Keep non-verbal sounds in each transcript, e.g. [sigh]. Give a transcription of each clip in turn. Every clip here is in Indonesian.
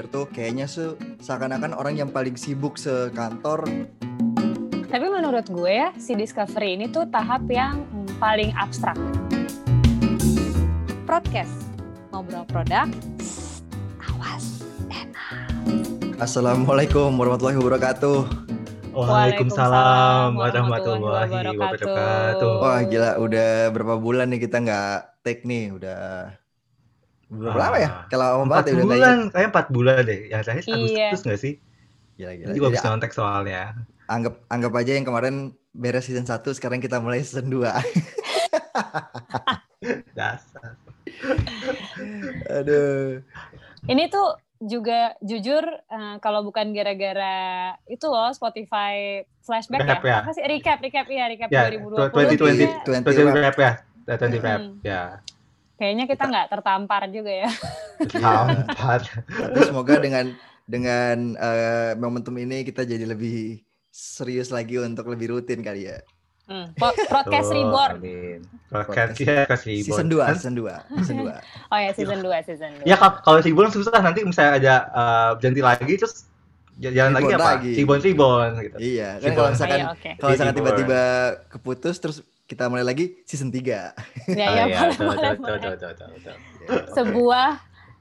manager tuh kayaknya se seakan-akan orang yang paling sibuk sekantor. Tapi menurut gue ya, si discovery ini tuh tahap yang paling abstrak. Podcast, ngobrol produk, awas, enak. Assalamualaikum warahmatullahi wabarakatuh. Waalaikumsalam warahmatullahi wabarakatuh. Wah gila, udah berapa bulan nih kita nggak take nih, udah berapa lama ya? Kalau lama Empat banget ya udah bulan, kayak empat bulan deh. Yang terakhir Iya. Agustus nggak sih? ingat. Gila, gila. Ini juga Jadi, bisa nontek soalnya. anggap anggap aja yang kemarin beres season 1, sekarang kita mulai season 2. [laughs] Dasar. Aduh. Ini tuh juga jujur eh, kalau bukan gara-gara itu loh Spotify flashback Recap ya? Apa sih recap recap iya recap Ya, 2020. 2020. kayaknya- 20 Terus wrap. rap ya. Twenty rap. Mm-mm. Ya. Kayaknya kita nggak tertampar juga ya. Tapi [laughs] semoga dengan dengan eh, momentum ini kita jadi lebih serius lagi untuk lebih rutin kali ya. Hmm. Po- Podcast Reborn. Podcast. Podcast ya, podcast Reborn. Season 2, Kan- season 2, [laughs] season 2. Oh ya season 2 season 2. Ya kalau kalau Reborn susah nanti misalnya ada uh, ganti lagi terus jalan lagi apa? lagi. Reborn Reborn gitu. Iya, kan kalau Oh, misalkan iya, oke. kalau misalkan tiba-tiba keputus terus kita mulai lagi season 3. [laughs] Ya, Oh ya, iya, boleh, boleh, boleh. betul. Sebuah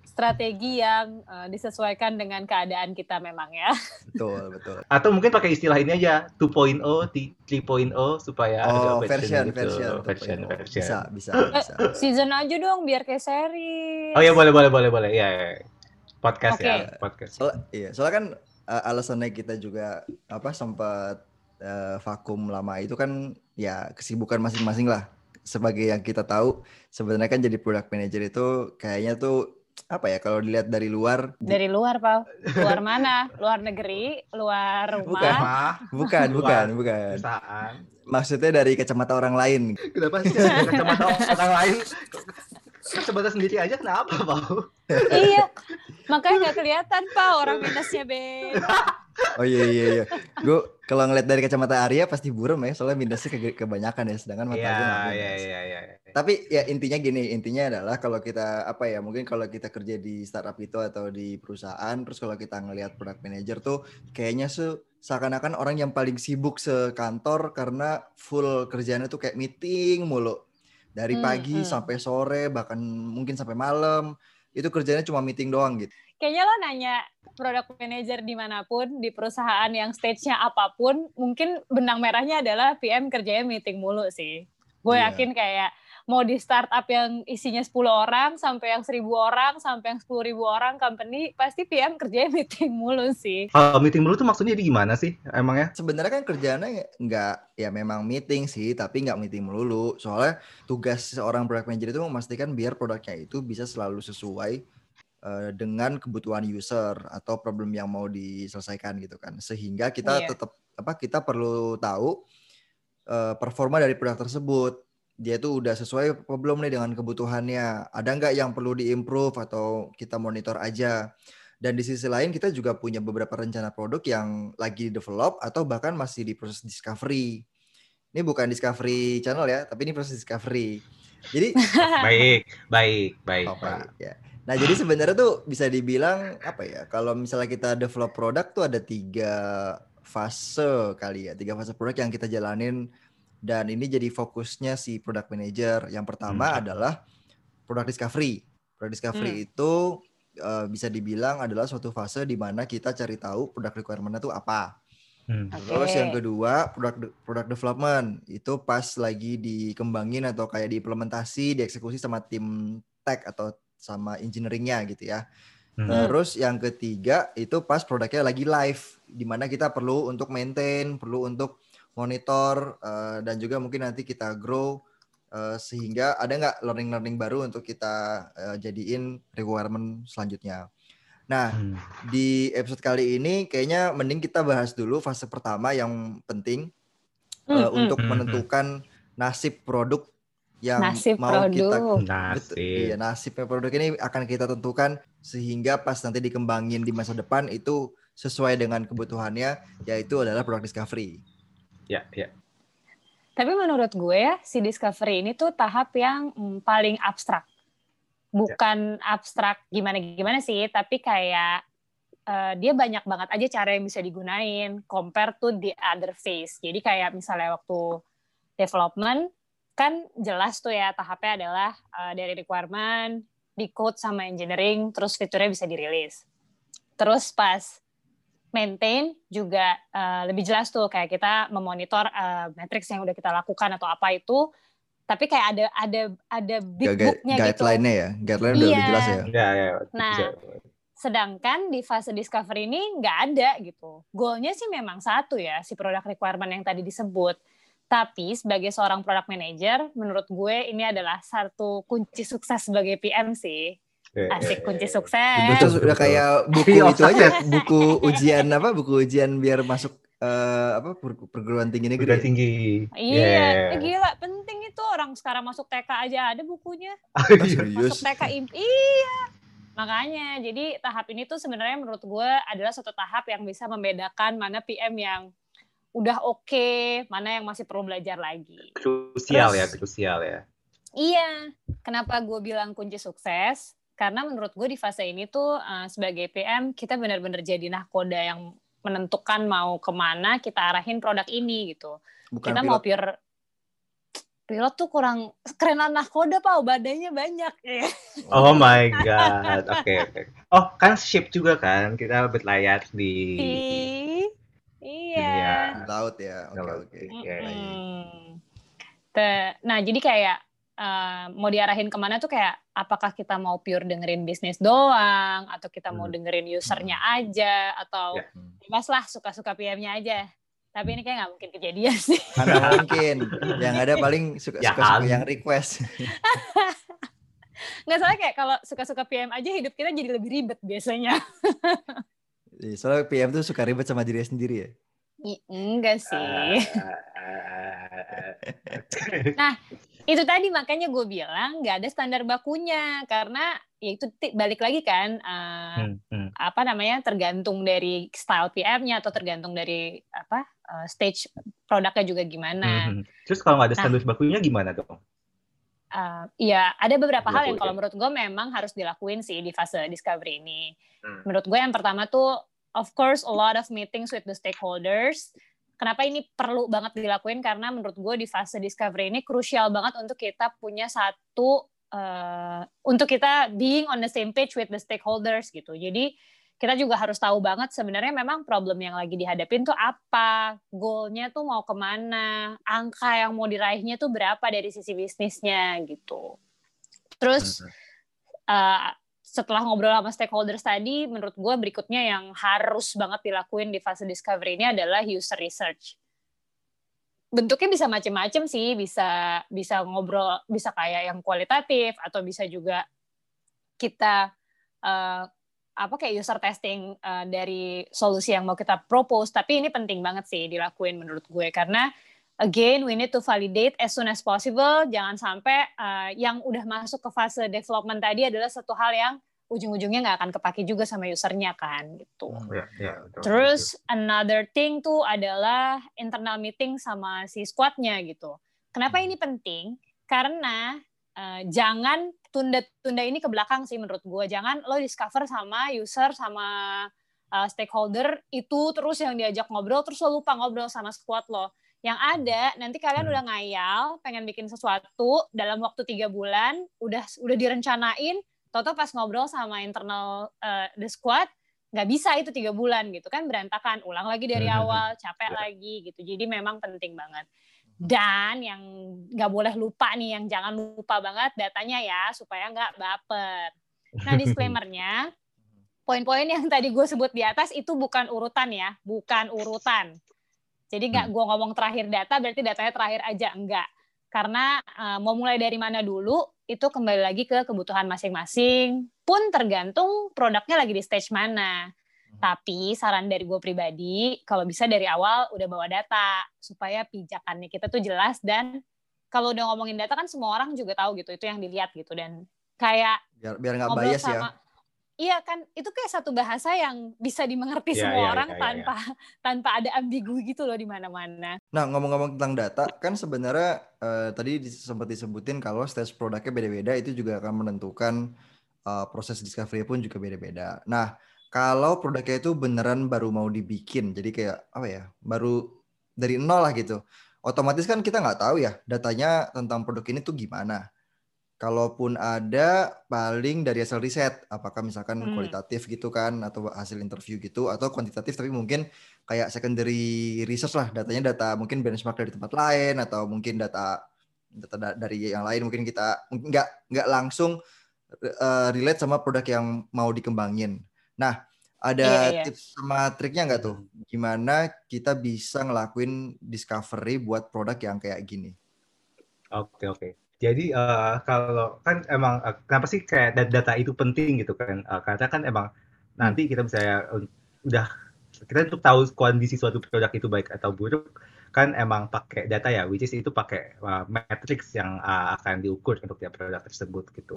strategi yang eh, disesuaikan dengan keadaan kita memang ya. Betul, betul. Atau mungkin pakai istilah ini aja 2.0, ti- 3.0 supaya Oh, ada version, gitu. version, version, 2.0. version. Bisa, bisa, Eh, bisa. season aja dong biar kayak series. Oh iya boleh boleh boleh boleh. Iya, iya. Podcast Oke. ya, podcast. Soal, iya, soalnya kan uh, alasannya kita juga apa sempat uh, vakum lama itu kan ya kesibukan masing-masing lah. Sebagai yang kita tahu, sebenarnya kan jadi product manager itu kayaknya tuh apa ya kalau dilihat dari luar di- Dari luar, Pau. Luar mana? Luar negeri, luar rumah. Bukan. Bukan, bukan, bukan. perusahaan. Maksudnya dari kacamata orang lain. Kenapa sih kacamata orang lain? Kacamata sendiri aja kenapa, Pak? iya. Makanya nggak kelihatan, Pau. Orang minusnya beda. Oh iya iya iya. Gue kalau ngeliat dari kacamata Arya pasti buram ya, soalnya minusnya ke- kebanyakan ya, sedangkan mata Iya, gue nggak minus. iya, iya, iya. Tapi ya intinya gini, intinya adalah kalau kita apa ya, mungkin kalau kita kerja di startup itu atau di perusahaan, terus kalau kita ngelihat product manager tuh kayaknya se seakan-akan orang yang paling sibuk sekantor karena full kerjanya tuh kayak meeting mulu. Dari Hmm, pagi hmm. sampai sore bahkan mungkin sampai malam itu kerjanya cuma meeting doang gitu. Kayaknya lo nanya product manager di mana pun, di perusahaan yang stage-nya apa pun, mungkin benang merahnya adalah PM kerjanya meeting mulu sih. Gue Iya. yakin kayak mau di startup yang isinya 10 orang, sampai yang 1000 orang, sampai yang 10 ribu orang company, pasti PM kerjanya [laughs] meeting mulu sih. Kalau meeting dulu tuh maksudnya di gimana sih emangnya? Sebenarnya kan kerjaannya nggak ya memang meeting sih, tapi nggak meeting melulu. Soalnya tugas seorang product manager itu memastikan biar produknya itu bisa selalu sesuai eh, dengan kebutuhan user atau problem yang mau diselesaikan gitu kan. Sehingga kita Iya. tetap apa kita perlu tahu eh, performa dari produk tersebut. Dia tuh udah sesuai apa belum nih dengan kebutuhannya. Ada nggak yang perlu diimprove atau kita monitor aja. Dan di sisi lain kita juga punya beberapa rencana produk yang lagi develop atau bahkan masih di proses discovery. Ini bukan discovery channel ya, tapi ini proses discovery. Jadi baik, baik, baik. Oh, baik. Ya. Nah, jadi sebenarnya tuh bisa dibilang apa ya? Kalau misalnya kita develop produk tuh ada tiga fase kali ya, tiga fase produk yang kita jalanin dan ini jadi fokusnya si product manager. Yang pertama Hmm. adalah product discovery. Product discovery Hmm. itu eh, bisa dibilang adalah suatu fase di mana kita cari tahu product requirement-nya tuh apa. Hmm. Oke. Terus yang kedua product product development itu pas lagi dikembangin atau kayak diimplementasi, dieksekusi sama tim tech atau sama engineeringnya gitu ya. Hmm. Terus yang ketiga itu pas produknya lagi live, di mana kita perlu untuk maintain, perlu untuk monitor eh, dan juga mungkin nanti kita grow eh, sehingga ada nggak learning-learning baru untuk kita eh, jadiin requirement selanjutnya. Nah, Hmm. di episode kali ini kayaknya mending kita bahas dulu fase pertama yang penting Hmm, eh, hmm. untuk Hmm, menentukan nasib produk yang Nasib mau kita produk. Iya, Nasib. nasibnya produk ini akan kita tentukan sehingga pas nanti dikembangin di masa depan itu sesuai dengan kebutuhannya yaitu adalah product discovery. Ya, ya. Tapi menurut gue ya, si discovery ini tuh tahap yang mm, paling abstrak. Bukan abstrak gimana-gimana sih, tapi kayak uh, dia banyak banget aja cara yang bisa digunain compare to the other phase. Jadi kayak misalnya waktu development kan jelas tuh ya tahapnya adalah uh, dari requirement, di code sama engineering, terus fiturnya bisa dirilis. Terus pas maintain juga uh, lebih jelas tuh kayak kita memonitor uh, matrix yang udah kita lakukan atau apa itu tapi kayak ada ada ada big booknya gitu. Guideline-nya ya, guideline udah iya. lebih jelas ya. Ya, ya, nah, sedangkan di fase discovery ini nggak ada gitu. Goalnya sih memang satu ya, si product requirement yang tadi disebut. Tapi sebagai seorang product manager, menurut gue ini adalah satu kunci sukses sebagai PM sih. Asik kunci sukses. Itu sudah kayak buku itu aja, buku ujian apa? Buku ujian biar masuk uh, apa perguruan tinggi negeri. Perguruan tinggi. Iya, yeah. eh, gila penting itu orang sekarang masuk TK aja ada bukunya. Serius? Masuk TK iya. Makanya, jadi tahap ini tuh sebenarnya menurut gue adalah satu tahap yang bisa membedakan mana PM yang udah oke, okay, mana yang masih perlu belajar lagi. Krusial ya, Terus, ya, krusial ya. Iya, kenapa gue bilang kunci sukses? Karena menurut gue di fase ini tuh uh, sebagai PM kita benar-benar jadi nahkoda yang menentukan mau ke mana kita arahin produk ini gitu. Bukan kita pilot. mau pure pilot tuh kurang kerenan nahkoda pak badannya banyak oh my god oke okay, oke okay. oh kan ship juga kan kita berlayar di iya. Laut ya. Oke oke. okay, okay. nah jadi kayak uh, mau diarahin ke mana tuh kayak apakah kita mau pure dengerin bisnis doang atau kita mau hmm. dengerin usernya hmm. aja atau ya. bebas lah suka-suka PM-nya aja. Tapi ini kayak nggak mungkin kejadian sih. Mana [laughs] mungkin. Yang ada paling suka-suka ya, yang request. Nggak salah kayak kalau suka-suka PM aja hidup kita jadi lebih ribet biasanya. Iya, soalnya PM tuh suka ribet sama diri sendiri ya enggak sih [laughs] nah itu tadi makanya gue bilang nggak ada standar bakunya karena ya itu balik lagi kan uh, hmm, hmm. apa namanya tergantung dari style PM-nya atau tergantung dari apa uh, stage produknya juga gimana. Hmm, hmm. Terus kalau nggak ada nah. standar nah, bakunya gimana dong? Uh, ya ada beberapa hal yang kalau menurut gue memang harus dilakuin sih di fase discovery ini. Hmm. Menurut gue yang pertama tuh of course a lot of meetings with the stakeholders. Kenapa ini perlu banget dilakuin? Karena menurut gue di fase discovery ini krusial banget untuk kita punya satu uh, untuk kita being on the same page with the stakeholders gitu. Jadi kita juga harus tahu banget sebenarnya memang problem yang lagi dihadapin tuh apa, goalnya tuh mau ke mana, angka yang mau diraihnya tuh berapa dari sisi bisnisnya gitu. Terus uh, setelah ngobrol sama stakeholders tadi, menurut gue berikutnya yang harus banget dilakuin di fase discovery ini adalah user research. Bentuknya bisa macam-macam sih, bisa bisa ngobrol, bisa kayak yang kualitatif atau bisa juga kita uh, apa kayak user testing uh, dari solusi yang mau kita propose. Tapi ini penting banget sih dilakuin menurut gue karena again we need to validate as soon as possible jangan sampai uh, yang udah masuk ke fase development tadi adalah satu hal yang ujung-ujungnya nggak akan kepake juga sama usernya kan gitu. Hmm, ya, ya, betul, Terus betul. another thing tuh adalah internal meeting sama si squadnya gitu. Kenapa hmm. ini penting? Karena uh, jangan tunda-tunda ini ke belakang sih menurut gue. Jangan lo discover sama user sama uh, stakeholder itu terus yang diajak ngobrol terus lo lupa ngobrol sama squad lo yang ada nanti kalian hmm. udah ngayal pengen bikin sesuatu dalam waktu tiga bulan udah udah direncanain toto pas ngobrol sama internal uh, the squad nggak bisa itu tiga bulan gitu kan berantakan ulang lagi dari hmm. awal capek ya. lagi gitu jadi memang penting banget dan yang nggak boleh lupa nih yang jangan lupa banget datanya ya supaya nggak baper nah [laughs] disclaimernya poin-poin yang tadi gue sebut di atas itu bukan urutan ya bukan urutan jadi nggak hmm. gue ngomong terakhir data berarti datanya terakhir aja enggak. Karena uh, mau mulai dari mana dulu itu kembali lagi ke kebutuhan masing-masing. Pun tergantung produknya lagi di stage mana. Hmm. Tapi saran dari gue pribadi, kalau bisa dari awal udah bawa data supaya pijakannya kita tuh jelas dan kalau udah ngomongin data kan semua orang juga tahu gitu itu yang dilihat gitu dan kayak biar biar nggak bias ya. sama, ya Iya kan, itu kayak satu bahasa yang bisa dimengerti yeah, semua yeah, orang yeah, tanpa yeah. tanpa ada ambigu gitu loh di mana-mana. Nah ngomong-ngomong tentang data, kan sebenarnya uh, tadi sempat disebutin kalau stage produknya beda-beda itu juga akan menentukan uh, proses discovery pun juga beda-beda. Nah kalau produknya itu beneran baru mau dibikin. Jadi kayak apa ya? Baru dari nol lah gitu. Otomatis kan kita nggak tahu ya datanya tentang produk ini tuh gimana. Kalaupun ada paling dari hasil riset, apakah misalkan Hmm. kualitatif gitu kan atau hasil interview gitu atau kuantitatif tapi mungkin kayak secondary research lah datanya data mungkin benchmark dari tempat lain atau mungkin data data da- dari yang lain mungkin kita nggak nggak langsung eh, relate sama produk yang mau dikembangin. Nah, ada Iya, iya. tips sama triknya nggak tuh? Gimana kita bisa ngelakuin discovery buat produk yang kayak gini? Oke oke. Jadi eh, kalau kan emang eh, kenapa sih kayak da- data itu penting gitu kan? Eh, karena kan emang nanti kita bisa eh, udah kita untuk tahu kondisi suatu produk itu baik atau buruk kan emang pakai data ya, which is itu pakai uh, matrix yang uh, akan diukur untuk tiap produk tersebut gitu.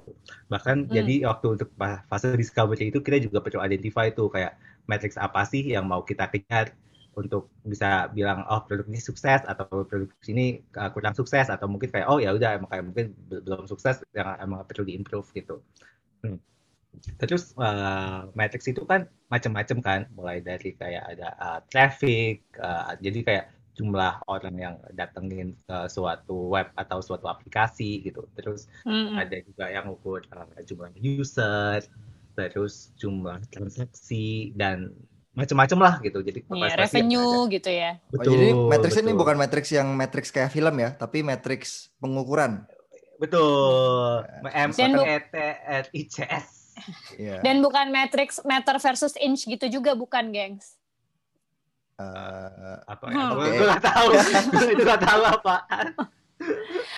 Bahkan Hmm. jadi waktu untuk fase discovery itu kita juga perlu identify tuh kayak matrix apa sih yang mau kita kejar untuk bisa bilang oh produk ini sukses atau produk ini uh, kurang sukses atau mungkin kayak oh ya udah emang kayak mungkin be- belum sukses yang emang perlu diimprove gitu. Hmm. Terus uh, matrix itu kan macam-macam kan, mulai dari kayak ada uh, traffic, uh, jadi kayak jumlah orang yang datengin ke suatu web atau suatu aplikasi gitu. Terus Mm-mm. ada juga yang ukur uh, jumlah user, terus jumlah transaksi dan macam-macam lah gitu. Jadi Iya, ada. revenue gitu ya. Oh, jadi Betul, matrix ini betul. bukan matrix yang matrix kayak film ya, tapi matrix pengukuran. betul. M Dan bu- E T R I C S. Iya. Dan bukan matrix meter versus inch gitu juga bukan, gengs. Eh, Apa Hmm. ya? Oke. Gue gak tahu. Gue itu gak tahu apaan.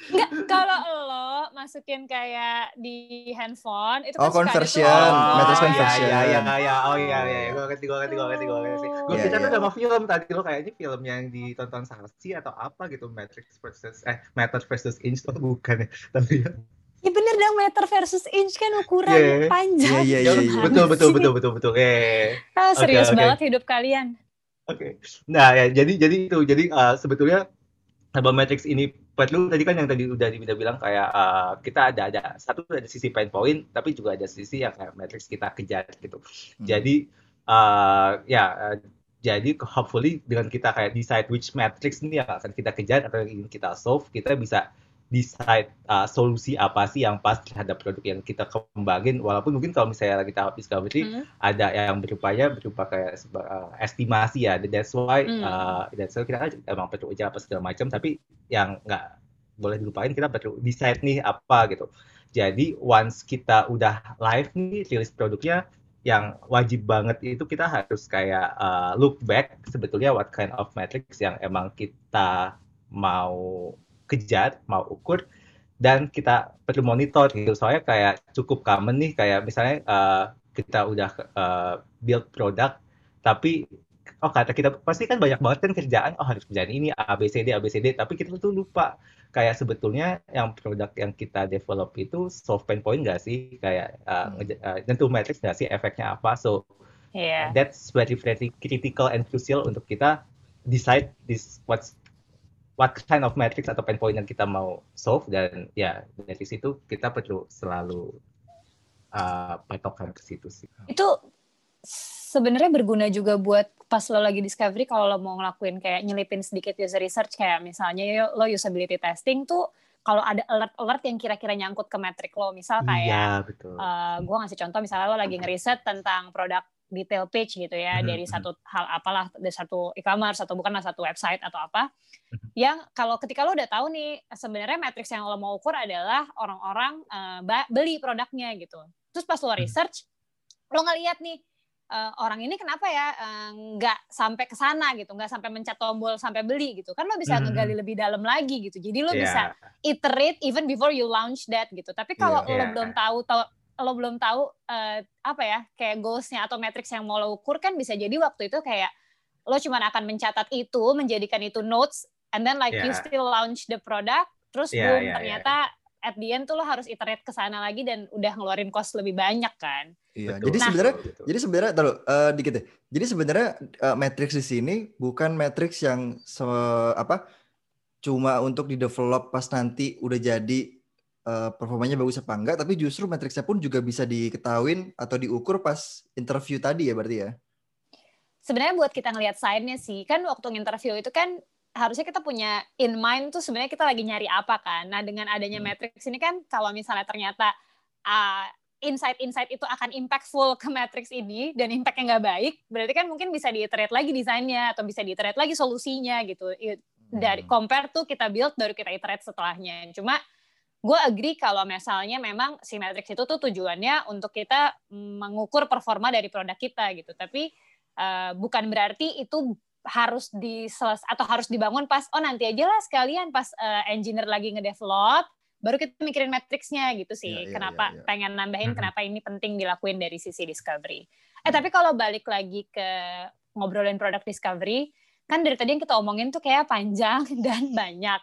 Enggak, kalau lo masukin kayak di handphone itu Oh, kan tuh conversion. logo. Matrix iya, conversion. Iya, iya, iya. Oh iya, iya. Gue ngerti, gue ngerti, gue ngerti, gue ngerti. Gue Iya, pikir iya. tuh sama film tadi lo kayaknya film yang ditonton Sarsi atau apa gitu Matrix versus eh Matrix versus Inch tuh bukan ya. Tapi ya. Ya bener dong meter versus inch kan ukuran Iya. panjang. Iya, iya, iya, iya. betul, betul, betul, betul, betul. Eh. Ah, Oke, serius oke. banget hidup kalian. Oke. Nah, ya jadi jadi itu. Jadi uh, sebetulnya Herbal Matrix ini perlu tadi kan yang tadi udah udah bilang kayak uh, kita ada ada satu ada sisi pain point tapi juga ada sisi yang kayak matrix kita kejar gitu. Hmm. Jadi uh, ya uh, jadi hopefully dengan kita kayak decide which matrix ini yang akan kita kejar atau yang ingin kita solve, kita bisa decide uh, solusi apa sih yang pas terhadap produk yang kita kembangin walaupun mungkin kalau misalnya lagi tahap discovery Hmm. ada yang berupaya berupa kayak uh, estimasi ya that's why Hmm. uh, that's why kita kan emang perlu uji apa segala macam tapi yang nggak boleh dilupain kita perlu decide nih apa gitu jadi once kita udah live nih rilis produknya yang wajib banget itu kita harus kayak uh, look back sebetulnya what kind of metrics yang emang kita mau kejar mau ukur dan kita perlu monitor gitu. Soalnya kayak cukup common nih kayak misalnya uh, kita udah uh, build produk tapi oh kata kita pasti kan banyak banget kan kerjaan oh harus kerjaan ini A B C D A B C D tapi kita tuh lupa kayak sebetulnya yang produk yang kita develop itu soft pain point nggak sih? Kayak uh, uh, tentu matrix nggak sih efeknya apa? So Iya. that's very very critical and crucial untuk kita decide this what's what kind of matrix atau pain point yang kita mau solve dan ya dari situ kita perlu selalu uh, patokan ke situ sih. Itu sebenarnya berguna juga buat pas lo lagi discovery kalau lo mau ngelakuin kayak nyelipin sedikit user research kayak misalnya lo usability testing tuh kalau ada alert-alert yang kira-kira nyangkut ke metrik lo misal kayak Iya betul. eh gue ngasih contoh misalnya lo lagi ngeriset tentang produk detail page gitu ya Mhm, dari mhm. satu hal apalah dari satu e-commerce atau bukanlah satu website atau apa Mhm. yang kalau ketika lo udah tahu nih sebenarnya matriks yang lo mau ukur adalah orang-orang ba- beli produknya gitu terus pas lo Mhm. research lo ngeliat nih eh, orang ini kenapa ya eh, nggak sampai ke sana gitu nggak sampai mencet tombol sampai beli gitu kan lo bisa Mhm. ngegali lebih dalam lagi gitu jadi lo Iya. bisa iterate even before you launch that gitu. Tapi kalau Iya. lo Iya. belum tahu tahu lo belum tahu eh, apa ya kayak goalsnya atau matrix yang mau lo ukur kan bisa jadi waktu itu kayak lo cuma akan mencatat itu menjadikan itu notes and then like you Iya. still launch the product terus Iya, boom iya, ternyata at the end tuh lo harus iterate ke sana lagi dan udah ngeluarin cost lebih banyak kan. Iya. Betul, Jadi Nah. sebenarnya betul. Jadi sebenarnya taruh eh, dikit deh. Jadi sebenarnya eh, matrix di sini bukan matrix yang se apa cuma untuk di develop pas nanti udah jadi uh, performanya bagus apa enggak, tapi justru matriksnya pun juga bisa diketahuin atau diukur pas interview tadi ya berarti ya? Sebenarnya buat kita ngelihat sign-nya sih, kan waktu interview itu kan harusnya kita punya in mind tuh sebenarnya kita lagi nyari apa kan. Nah dengan adanya hmm. matrix ini kan kalau misalnya ternyata uh, insight-insight itu akan impactful ke matrix ini dan impactnya nggak baik, berarti kan mungkin bisa diiterate lagi desainnya atau bisa diiterate lagi solusinya gitu. Dari hmm. compare tuh kita build baru kita iterate setelahnya. Cuma gue agree kalau misalnya memang si matrix itu tuh tujuannya untuk kita mengukur performa dari produk kita gitu. Tapi uh, bukan berarti itu harus diseles atau harus dibangun pas oh nanti aja lah sekalian pas uh, engineer lagi ngedevelop baru kita mikirin matriksnya gitu sih. Yeah, yeah, kenapa yeah, yeah. pengen nambahin kenapa ini penting dilakuin dari sisi discovery. Eh tapi kalau balik lagi ke ngobrolin produk discovery kan dari tadi yang kita omongin tuh kayak panjang [laughs] dan banyak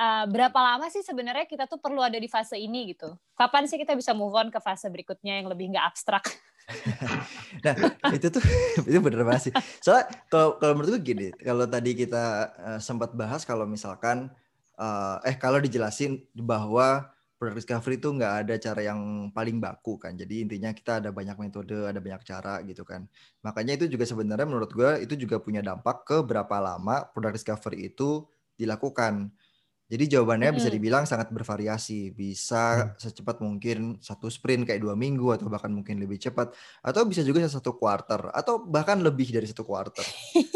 uh, berapa lama sih sebenarnya kita tuh perlu ada di fase ini gitu? Kapan sih kita bisa move on ke fase berikutnya yang lebih nggak abstrak? [laughs] nah itu tuh [laughs] itu bener banget sih. Soalnya kalau kalau menurut gue gini, kalau tadi kita uh, sempat bahas kalau misalkan uh, eh kalau dijelasin bahwa product discovery itu nggak ada cara yang paling baku kan. Jadi intinya kita ada banyak metode, ada banyak cara gitu kan. Makanya itu juga sebenarnya menurut gue itu juga punya dampak ke berapa lama product discovery itu dilakukan. Jadi jawabannya hmm. bisa dibilang sangat bervariasi, bisa hmm. secepat mungkin satu sprint kayak dua minggu atau bahkan mungkin lebih cepat, atau bisa juga satu quarter atau bahkan lebih dari satu quarter.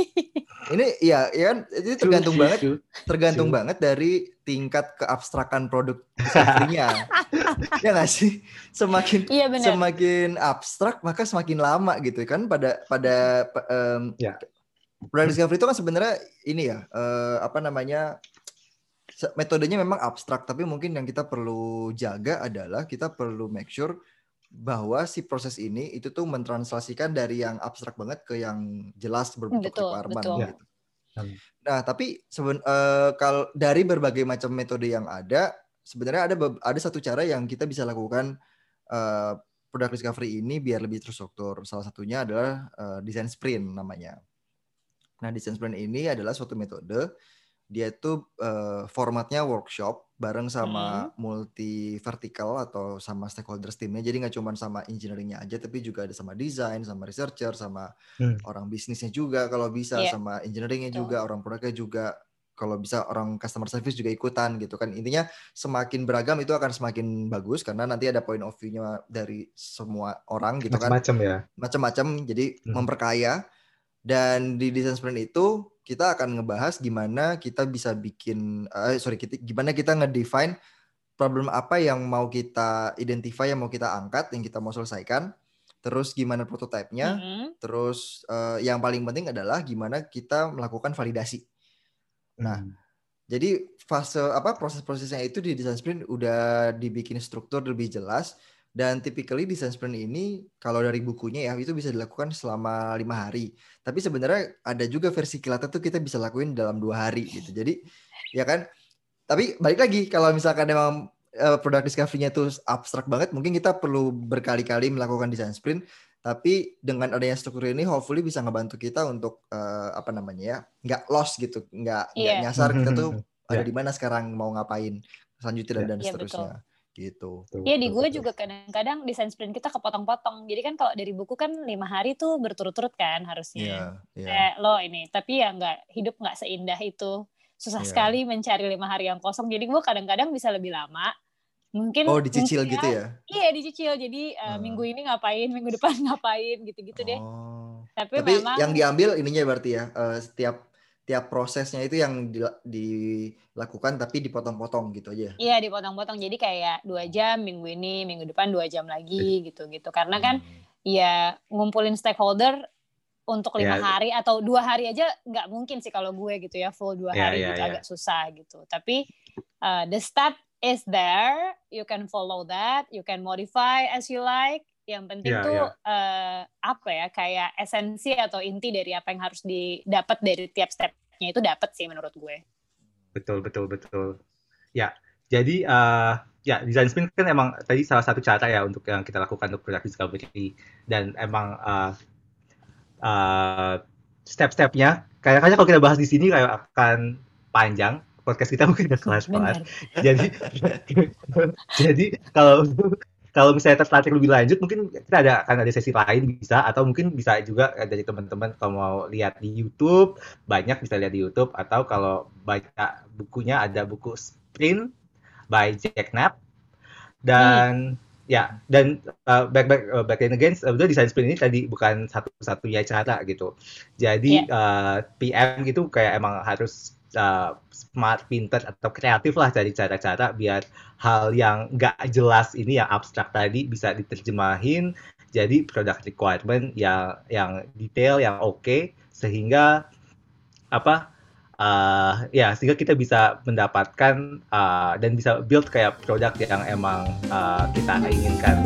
[laughs] ini ya, ya kan itu tergantung banget, tergantung banget dari tingkat keabstrakan produk discovery-nya. [laughs] ya nggak sih? Semakin iya, semakin abstrak maka semakin lama gitu kan pada pada um, ya. Product discovery itu kan sebenarnya ini ya uh, apa namanya metodenya memang abstrak tapi mungkin yang kita perlu jaga adalah kita perlu make sure bahwa si proses ini itu tuh mentranslasikan dari yang abstrak banget ke yang jelas berbentuk betul, requirement betul. gitu. Nah, tapi seben, uh, kalau dari berbagai macam metode yang ada, sebenarnya ada ada satu cara yang kita bisa lakukan uh, product discovery ini biar lebih terstruktur. Salah satunya adalah uh, design sprint namanya. Nah, design sprint ini adalah suatu metode dia itu uh, formatnya workshop bareng sama hmm. multi vertical atau sama stakeholders timnya jadi nggak cuma sama engineeringnya aja tapi juga ada sama desain sama researcher sama hmm. orang bisnisnya juga kalau bisa yeah. sama engineeringnya juga orang produknya juga kalau bisa orang customer service juga ikutan gitu kan intinya semakin beragam itu akan semakin bagus karena nanti ada point of view-nya dari semua orang gitu macem -macem kan macam-macam ya macam-macam jadi hmm. memperkaya dan di desain sprint itu kita akan ngebahas gimana kita bisa bikin uh, sorry kita, gimana kita ngedefine problem apa yang mau kita identify yang mau kita angkat yang kita mau selesaikan terus gimana prototipenya mm-hmm. terus uh, yang paling penting adalah gimana kita melakukan validasi nah mm. jadi fase apa proses-prosesnya itu di design sprint udah dibikin struktur lebih jelas dan typically design sprint ini kalau dari bukunya ya itu bisa dilakukan selama lima hari. Tapi sebenarnya ada juga versi kilatnya tuh kita bisa lakuin dalam dua hari gitu. Jadi ya kan. Tapi balik lagi kalau misalkan memang uh, product discovery-nya tuh abstrak banget, mungkin kita perlu berkali-kali melakukan design sprint. Tapi dengan adanya struktur ini, hopefully bisa ngebantu kita untuk uh, apa namanya ya, nggak lost gitu, nggak yeah. nyasar kita tuh [laughs] ada yeah. di mana sekarang mau ngapain selanjutnya dan, yeah. dan iya, seterusnya. Yeah, gitu. Iya di gue juga kadang-kadang desain sprint kita kepotong-potong. Jadi kan kalau dari buku kan lima hari tuh berturut-turut kan harusnya. Yeah, yeah. Eh, lo ini, tapi ya nggak hidup nggak seindah itu. Susah yeah. sekali mencari lima hari yang kosong. Jadi gue kadang-kadang bisa lebih lama. Mungkin Oh dicicil mungkin gitu ya? Iya dicicil. Jadi uh, minggu ini ngapain, minggu depan [laughs] ngapain, gitu-gitu deh. Oh. Tapi, tapi memang yang diambil ininya berarti ya uh, setiap tiap prosesnya itu yang di, dilakukan tapi dipotong-potong gitu aja. Iya dipotong-potong jadi kayak dua jam minggu ini minggu depan dua jam lagi gitu gitu karena kan hmm. ya ngumpulin stakeholder untuk lima ya. hari atau dua hari aja nggak mungkin sih kalau gue gitu ya full dua ya, hari ya, gitu ya. agak susah gitu tapi uh, the step is there you can follow that you can modify as you like yang penting yeah, tuh yeah. Uh, apa ya kayak esensi atau inti dari apa yang harus didapat dari tiap stepnya itu dapat sih menurut gue. Betul betul betul. Ya jadi uh, ya design sprint kan emang tadi salah satu cara ya untuk yang kita lakukan untuk product discovery dan emang uh, uh, step-stepnya kayaknya kalau kita bahas di sini kayak akan panjang podcast kita mungkin udah kelas-kelas. jadi [laughs] jadi kalau kalau misalnya tertarik lebih lanjut mungkin kita ada akan ada sesi lain bisa atau mungkin bisa juga dari teman-teman kalau mau lihat di YouTube banyak bisa lihat di YouTube atau kalau baca bukunya ada buku Sprint by Jack Knapp dan hmm. ya dan uh, back back uh, back then again sebetulnya desain sprint ini tadi bukan satu-satunya cara gitu jadi yeah. uh, PM gitu kayak emang harus uh, smart, pinter atau kreatif lah cari cara-cara biar hal yang nggak jelas ini yang abstrak tadi bisa diterjemahin jadi product requirement yang yang detail yang oke okay, sehingga apa uh, ya sehingga kita bisa mendapatkan uh, dan bisa build kayak produk yang emang uh, kita inginkan.